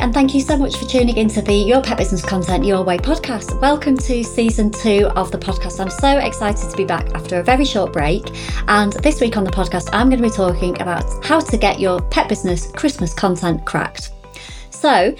and thank you so much for tuning into the Your Pet Business Content Your Way podcast. Welcome to season two of the podcast. I'm so excited to be back after a very short break. And this week on the podcast, I'm going to be talking about how to get your pet business Christmas content cracked. So,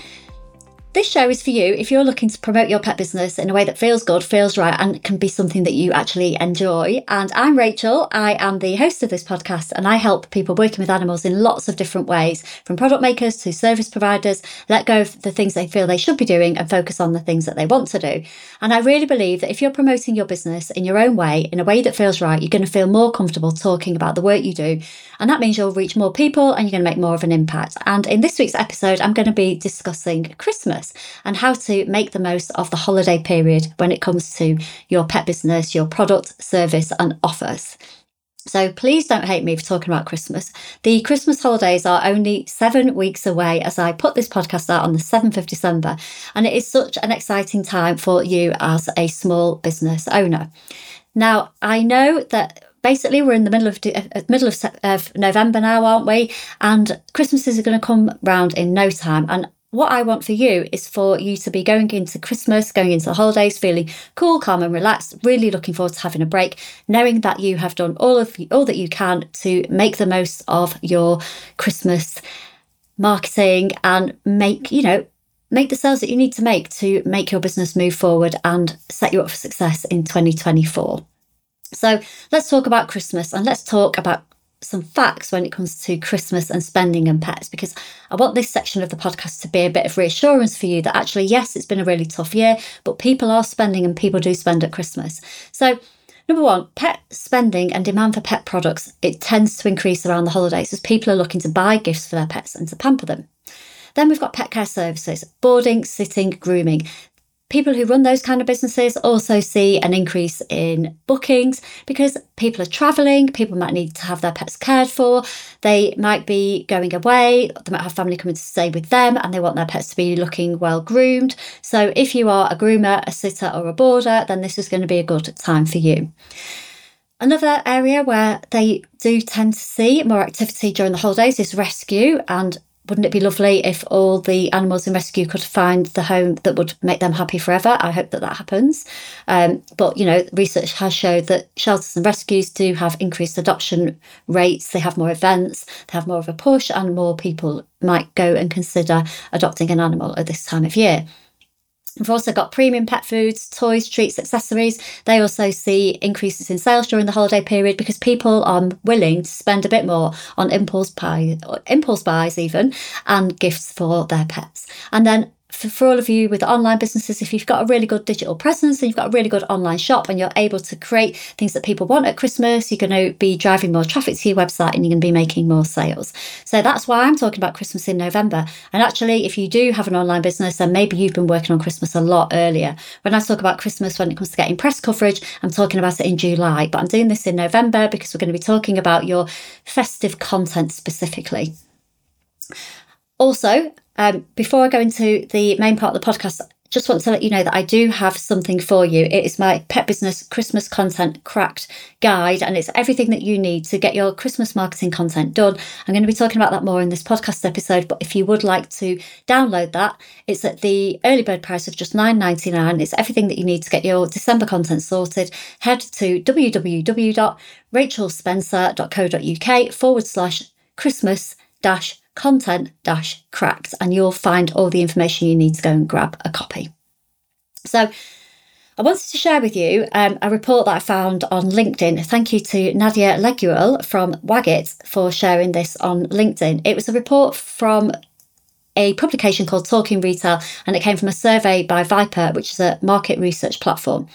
this show is for you if you're looking to promote your pet business in a way that feels good, feels right, and can be something that you actually enjoy. And I'm Rachel. I am the host of this podcast, and I help people working with animals in lots of different ways from product makers to service providers let go of the things they feel they should be doing and focus on the things that they want to do. And I really believe that if you're promoting your business in your own way, in a way that feels right, you're going to feel more comfortable talking about the work you do. And that means you'll reach more people and you're going to make more of an impact. And in this week's episode, I'm going to be discussing Christmas. And how to make the most of the holiday period when it comes to your pet business, your product, service, and offers. So please don't hate me for talking about Christmas. The Christmas holidays are only seven weeks away as I put this podcast out on the 7th of December. And it is such an exciting time for you as a small business owner. Now, I know that basically we're in the middle of uh, middle of, of November now, aren't we? And Christmases are going to come round in no time. And what I want for you is for you to be going into Christmas, going into the holidays, feeling cool, calm, and relaxed, really looking forward to having a break, knowing that you have done all of all that you can to make the most of your Christmas marketing and make, you know, make the sales that you need to make to make your business move forward and set you up for success in 2024. So let's talk about Christmas and let's talk about some facts when it comes to Christmas and spending and pets because I want this section of the podcast to be a bit of reassurance for you that actually, yes, it's been a really tough year, but people are spending and people do spend at Christmas. So, number one, pet spending and demand for pet products, it tends to increase around the holidays as people are looking to buy gifts for their pets and to pamper them. Then we've got pet care services, boarding, sitting, grooming. People who run those kind of businesses also see an increase in bookings because people are traveling, people might need to have their pets cared for, they might be going away, they might have family coming to stay with them and they want their pets to be looking well groomed. So if you are a groomer, a sitter, or a boarder, then this is going to be a good time for you. Another area where they do tend to see more activity during the holidays is rescue and wouldn't it be lovely if all the animals in rescue could find the home that would make them happy forever? I hope that that happens. Um, but, you know, research has showed that shelters and rescues do have increased adoption rates. They have more events, they have more of a push, and more people might go and consider adopting an animal at this time of year. We've also got premium pet foods, toys, treats, accessories. They also see increases in sales during the holiday period because people are willing to spend a bit more on impulse buy, impulse buys even, and gifts for their pets. And then for, for all of you with online businesses, if you've got a really good digital presence and you've got a really good online shop and you're able to create things that people want at Christmas, you're going to be driving more traffic to your website and you're going to be making more sales. So that's why I'm talking about Christmas in November. And actually, if you do have an online business, then maybe you've been working on Christmas a lot earlier. When I talk about Christmas, when it comes to getting press coverage, I'm talking about it in July, but I'm doing this in November because we're going to be talking about your festive content specifically. Also, um, before I go into the main part of the podcast, just want to let you know that I do have something for you. It is my Pet Business Christmas Content Cracked Guide, and it's everything that you need to get your Christmas marketing content done. I'm going to be talking about that more in this podcast episode, but if you would like to download that, it's at the early bird price of just $9.99. It's everything that you need to get your December content sorted. Head to www.rachelspencer.co.uk forward slash Christmas dash content dash cracked, and you'll find all the information you need to go and grab a copy. So, I wanted to share with you um, a report that I found on LinkedIn. Thank you to Nadia Leguel from Waggit for sharing this on LinkedIn. It was a report from a publication called Talking Retail, and it came from a survey by Vyper, which is a market research platform.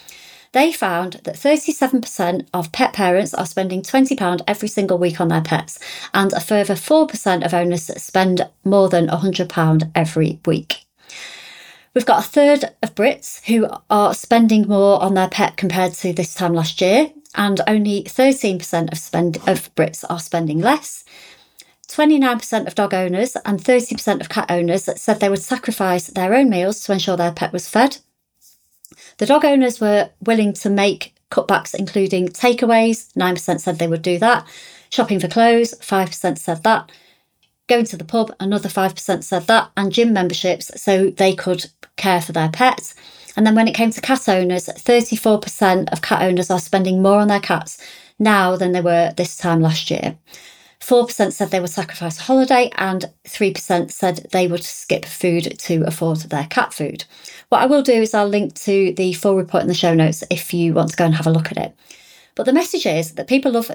They found that 37% of pet parents are spending £20 every single week on their pets, and a further 4% of owners spend more than £100 every week. We've got a third of Brits who are spending more on their pet compared to this time last year, and only 13% of, spend, of Brits are spending less. 29% of dog owners and 30% of cat owners said they would sacrifice their own meals to ensure their pet was fed. The dog owners were willing to make cutbacks, including takeaways. 9% said they would do that. Shopping for clothes, 5% said that. Going to the pub, another 5% said that, and gym memberships so they could care for their pets. And then when it came to cat owners, 34% of cat owners are spending more on their cats now than they were this time last year. 4% said they would sacrifice a holiday, and 3% said they would skip food to afford their cat food. What I will do is I'll link to the full report in the show notes if you want to go and have a look at it. But the message is that people love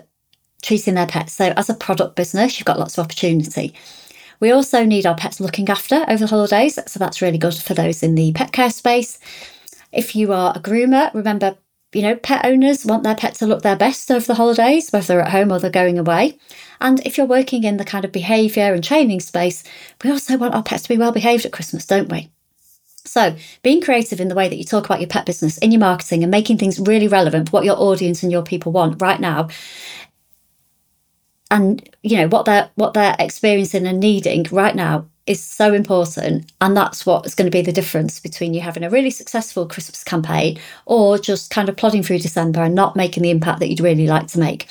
treating their pets. So, as a product business, you've got lots of opportunity. We also need our pets looking after over the holidays, so that's really good for those in the pet care space. If you are a groomer, remember, you know, pet owners want their pet to look their best over the holidays, whether they're at home or they're going away. And if you're working in the kind of behaviour and training space, we also want our pets to be well behaved at Christmas, don't we? So, being creative in the way that you talk about your pet business in your marketing and making things really relevant for what your audience and your people want right now and you know what they're what they're experiencing and needing right now is so important and that's what's going to be the difference between you having a really successful christmas campaign or just kind of plodding through december and not making the impact that you'd really like to make.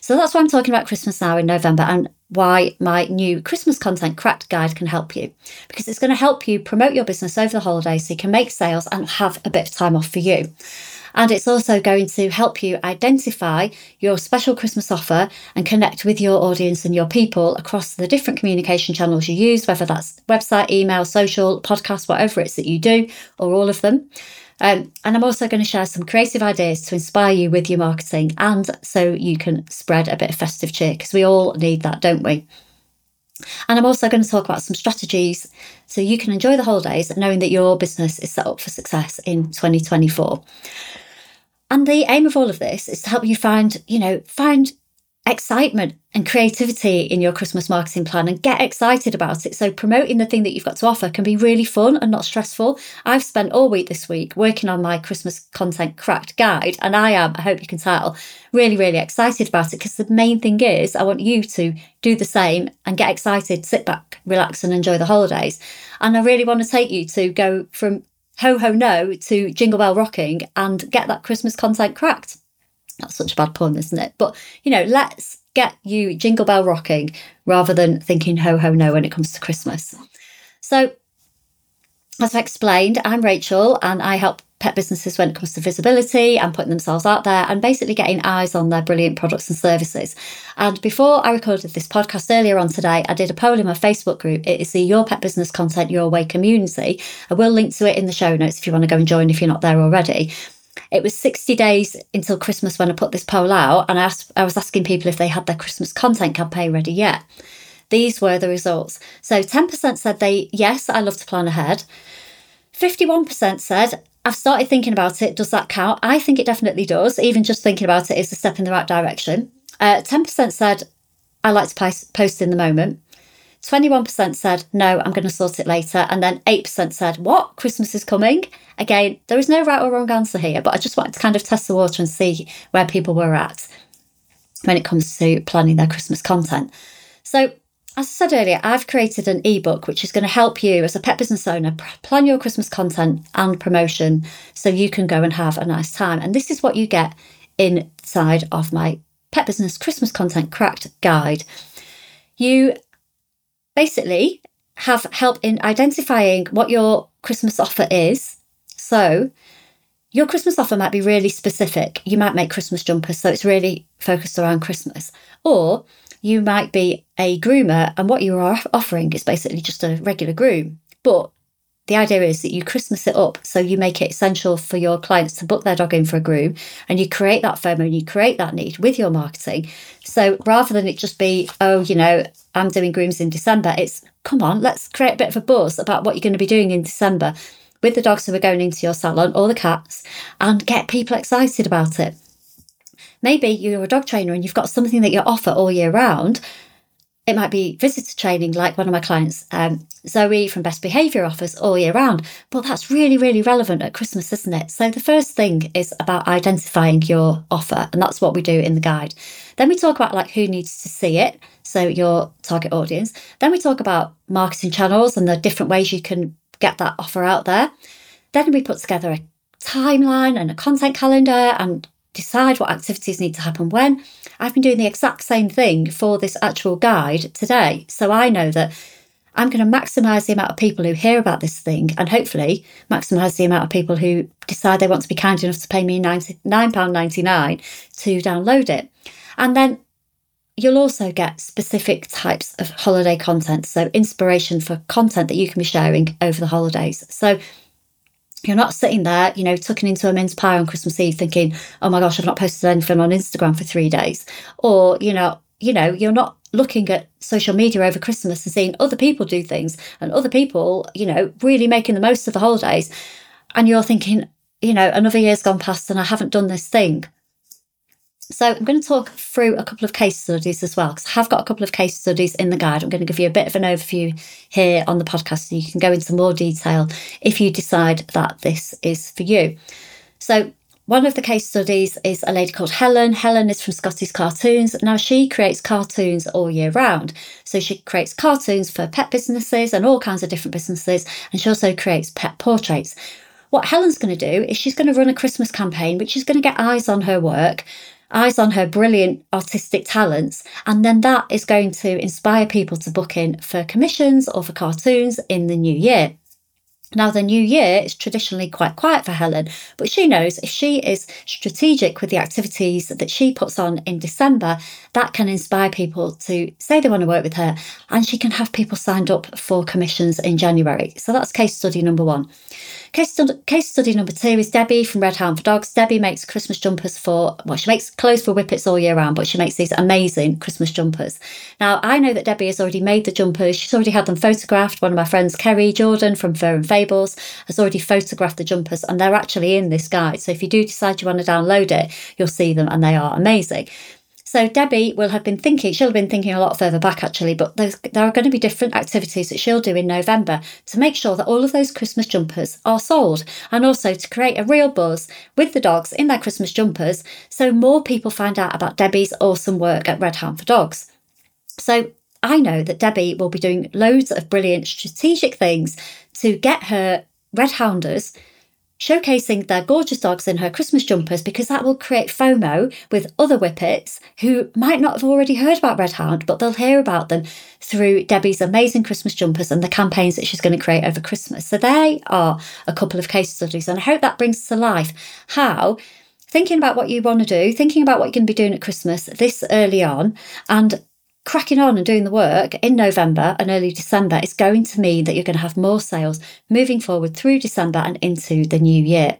So that's why i'm talking about christmas now in november and why my new christmas content cracked guide can help you. Because it's going to help you promote your business over the holidays so you can make sales and have a bit of time off for you and it's also going to help you identify your special Christmas offer and connect with your audience and your people across the different communication channels you use, whether that's website, email, social, podcast, whatever it's that you do, or all of them. Um, and I'm also going to share some creative ideas to inspire you with your marketing and so you can spread a bit of festive cheer because we all need that, don't we? And I'm also going to talk about some strategies so you can enjoy the holidays knowing that your business is set up for success in 2024. And the aim of all of this is to help you find, you know, find excitement and creativity in your Christmas marketing plan and get excited about it. So, promoting the thing that you've got to offer can be really fun and not stressful. I've spent all week this week working on my Christmas content cracked guide, and I am, I hope you can tell, really, really excited about it because the main thing is I want you to do the same and get excited, sit back, relax, and enjoy the holidays. And I really want to take you to go from ho ho no to jingle bell rocking and get that Christmas content cracked. That's such a bad pun, isn't it? But you know, let's get you jingle bell rocking rather than thinking ho ho no when it comes to Christmas. So, as I explained, I'm Rachel and I help pet businesses when it comes to visibility and putting themselves out there and basically getting eyes on their brilliant products and services. And before I recorded this podcast earlier on today, I did a poll in my Facebook group. It is the Your Pet Business Content Your Way community. I will link to it in the show notes if you want to go and join if you're not there already. It was 60 days until Christmas when I put this poll out, and I, asked, I was asking people if they had their Christmas content campaign ready yet. These were the results. So 10% said they, yes, I love to plan ahead. 51% said, I've started thinking about it. Does that count? I think it definitely does. Even just thinking about it is a step in the right direction. Uh, 10% said, I like to post in the moment. 21% said, no, I'm going to sort it later. And then 8% said, what? Christmas is coming? Again, there is no right or wrong answer here, but I just wanted to kind of test the water and see where people were at when it comes to planning their Christmas content. So as I said earlier, I've created an ebook which is going to help you as a pet business owner plan your Christmas content and promotion so you can go and have a nice time. And this is what you get inside of my pet business Christmas content cracked guide. You basically have help in identifying what your Christmas offer is. So, your Christmas offer might be really specific. You might make Christmas jumpers, so it's really focused around Christmas. Or you might be a groomer and what you are offering is basically just a regular groom. But the idea is that you Christmas it up so you make it essential for your clients to book their dog in for a groom and you create that FOMO and you create that need with your marketing. So rather than it just be, oh, you know, I'm doing grooms in December, it's come on, let's create a bit of a buzz about what you're going to be doing in December with the dogs who are going into your salon or the cats and get people excited about it. Maybe you're a dog trainer and you've got something that you offer all year round. It might be visitor training, like one of my clients, um, Zoe from Best Behaviour offers all year round. But that's really, really relevant at Christmas, isn't it? So the first thing is about identifying your offer, and that's what we do in the guide. Then we talk about like who needs to see it, so your target audience. Then we talk about marketing channels and the different ways you can get that offer out there. Then we put together a timeline and a content calendar and decide what activities need to happen when. I've been doing the exact same thing for this actual guide today. So I know that I'm going to maximize the amount of people who hear about this thing and hopefully maximize the amount of people who decide they want to be kind enough to pay me £9.99 to download it. And then you'll also get specific types of holiday content. So, inspiration for content that you can be sharing over the holidays. So, you're not sitting there, you know, tucking into a mince pie on Christmas Eve thinking, oh my gosh, I've not posted anything on Instagram for three days. Or, you know, you know, you're not looking at social media over Christmas and seeing other people do things and other people, you know, really making the most of the holidays. And you're thinking, you know, another year's gone past and I haven't done this thing. So I'm going to talk through a couple of case studies as well, because I have got a couple of case studies in the guide. I'm going to give you a bit of an overview here on the podcast so you can go into more detail if you decide that this is for you. So one of the case studies is a lady called Helen. Helen is from Scotty's Cartoons. Now, she creates cartoons all year round. So, she creates cartoons for pet businesses and all kinds of different businesses. And she also creates pet portraits. What Helen's going to do is she's going to run a Christmas campaign, which is going to get eyes on her work eyes on her brilliant artistic talents, and then that is going to inspire people to book in for commissions or for cartoons in the new year. Now, the new year is traditionally quite quiet for Helen, but she knows if she is strategic with the activities that she puts on in December, that can inspire people to say they want to work with her and she can have people signed up for commissions in January. So that's case study number one. Case, case study number two is Debbie from Red Hound for Dogs. Debbie makes Christmas jumpers for, well, she makes clothes for Whippets all year round, but she makes these amazing Christmas jumpers. Now, I know that Debbie has already made the jumpers. She's already had them photographed. One of my friends, Kerry Jordan from Fur and Fables, has already photographed the jumpers and they're actually in this guide. So if you do decide you want to download it, you'll see them and they are amazing. So Debbie will have been thinking, she'll have been thinking a lot further back actually, but there are going to be different activities that she'll do in November to make sure that all of those Christmas jumpers are sold and also to create a real buzz with the dogs in their Christmas jumpers so more people find out about Debbie's awesome work at Red Hound for Dogs. So I know that Debbie will be doing loads of brilliant strategic things to get her Red Hounders showcasing their gorgeous dogs in her Christmas jumpers because that will create FOMO with other whippets who might not have already heard about Red Hound, but they'll hear about them through Debbie's amazing Christmas jumpers and the campaigns that she's going to create over Christmas. So they are a couple of case studies, and I hope that brings to life how thinking about what you want to do, thinking about what you're going to be doing at Christmas this early on, and cracking on and doing the work in November and early December is going to mean that you're going to have more sales moving forward through December and into the new year.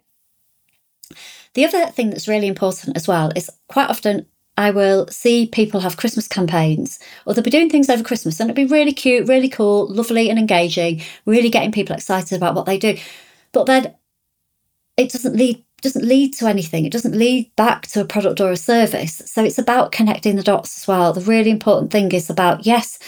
The other thing that's really important as well is quite often I will see people have Christmas campaigns or they'll be doing things over Christmas and it'll be really cute, really cool, lovely and engaging, really getting people excited about what they do. But then it doesn't lead doesn't lead to anything. It doesn't lead back to a product or a service. So it's about connecting the dots as well. The really important thing is about, yes,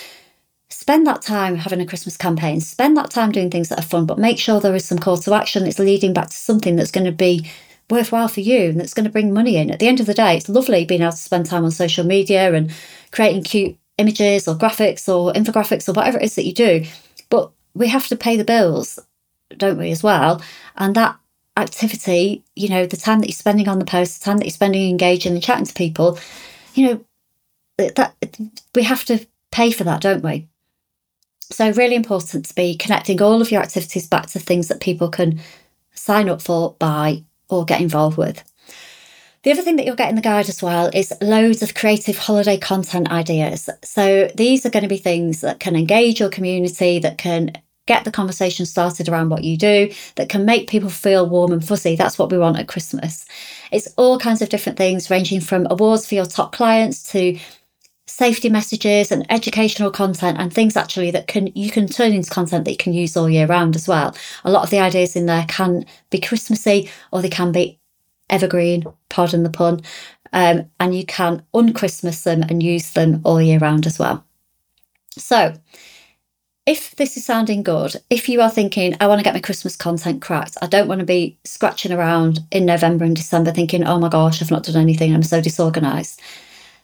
spend that time having a Christmas campaign, spend that time doing things that are fun, but make sure there is some call to action that's leading back to something that's going to be worthwhile for you and that's going to bring money in. At the end of the day, it's lovely being able to spend time on social media and creating cute images or graphics or infographics or whatever it is that you do. But we have to pay the bills, don't we, as well? And that activity, you know, the time that you're spending on the post, the time that you're spending engaging and chatting to people, you know, that we have to pay for that, don't we? So really important to be connecting all of your activities back to things that people can sign up for, buy, or get involved with. The other thing that you'll get in the guide as well is loads of creative holiday content ideas. So these are going to be things that can engage your community, that can get the conversation started around what you do that can make people feel warm and fuzzy. That's what we want at Christmas. It's all kinds of different things, ranging from awards for your top clients to safety messages and educational content and things actually that can you can turn into content that you can use all year round as well. A lot of the ideas in there can be Christmassy or they can be evergreen, pardon the pun, um, and you can unchristmas them and use them all year round as well. So if this is sounding good, if you are thinking, I want to get my Christmas content cracked, I don't want to be scratching around in November and December thinking, oh my gosh, I've not done anything, I'm so disorganized,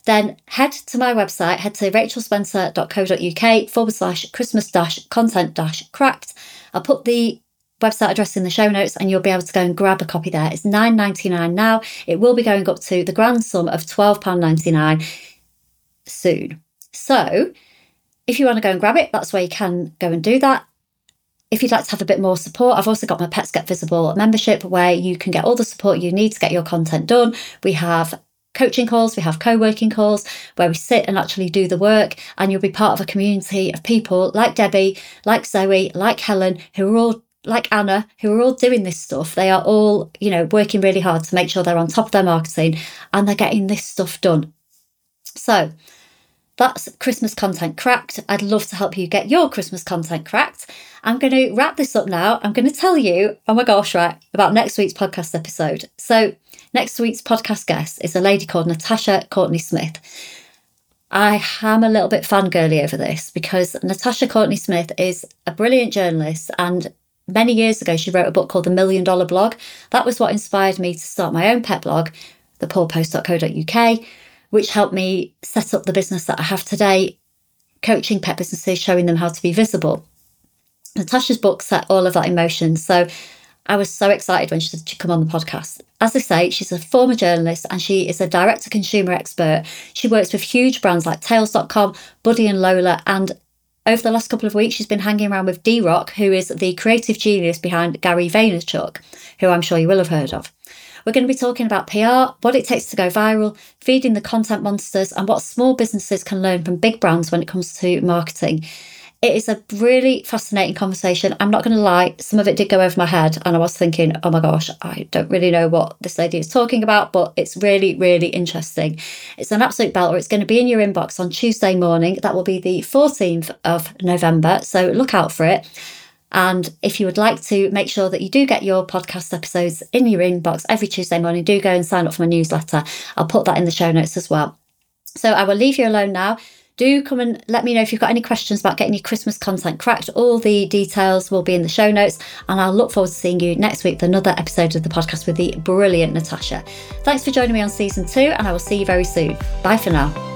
then head to my website, head to rachelspencer.co.uk forward slash Christmas dash content dash cracked. I'll put the website address in the show notes and you'll be able to go and grab a copy there. It's $9.99 now. It will be going up to the grand sum of £12.99 soon. So if you want to go and grab it, that's where you can go and do that. If you'd like to have a bit more support, I've also got my Pets Get Visible membership where you can get all the support you need to get your content done. We have coaching calls, we have co working calls where we sit and actually do the work, and you'll be part of a community of people like Debbie, like Zoe, like Helen, who are all like Anna, who are all doing this stuff. They are all, you know, working really hard to make sure they're on top of their marketing and they're getting this stuff done. So, that's Christmas content cracked. I'd love to help you get your Christmas content cracked. I'm going to wrap this up now. I'm going to tell you, oh my gosh, right, about next week's podcast episode. So, next week's podcast guest is a lady called Natasha Courtney Smith. I am a little bit fangirly over this because Natasha Courtney Smith is a brilliant journalist and many years ago she wrote a book called The Million Dollar Blog. That was what inspired me to start my own pet blog, thepawpost.co.uk which helped me set up the business that I have today, coaching pet businesses, showing them how to be visible. Natasha's book set all of that in motion. So I was so excited when she said she'd come on the podcast. As I say, she's a former journalist and she is a direct to consumer expert. She works with huge brands like Tails.com, Buddy and Lola, and over the last couple of weeks, she's been hanging around with D Rock, who is the creative genius behind Gary Vaynerchuk, who I'm sure you will have heard of. We're going to be talking about PR, what it takes to go viral, feeding the content monsters, and what small businesses can learn from big brands when it comes to marketing. It is a really fascinating conversation. I'm not going to lie, some of it did go over my head, and I was thinking, oh my gosh, I don't really know what this lady is talking about, but it's really, really interesting. It's an absolute belter. It's going to be in your inbox on Tuesday morning. That will be the 14th of November, so look out for it. And if you would like to make sure that you do get your podcast episodes in your inbox every Tuesday morning, do go and sign up for my newsletter. I'll put that in the show notes as well. So I will leave you alone now. Do come and let me know if you've got any questions about getting your Christmas content cracked. All the details will be in the show notes. And I'll look forward to seeing you next week with another episode of the podcast with the brilliant Natasha. Thanks for joining me on season two, and I will see you very soon. Bye for now.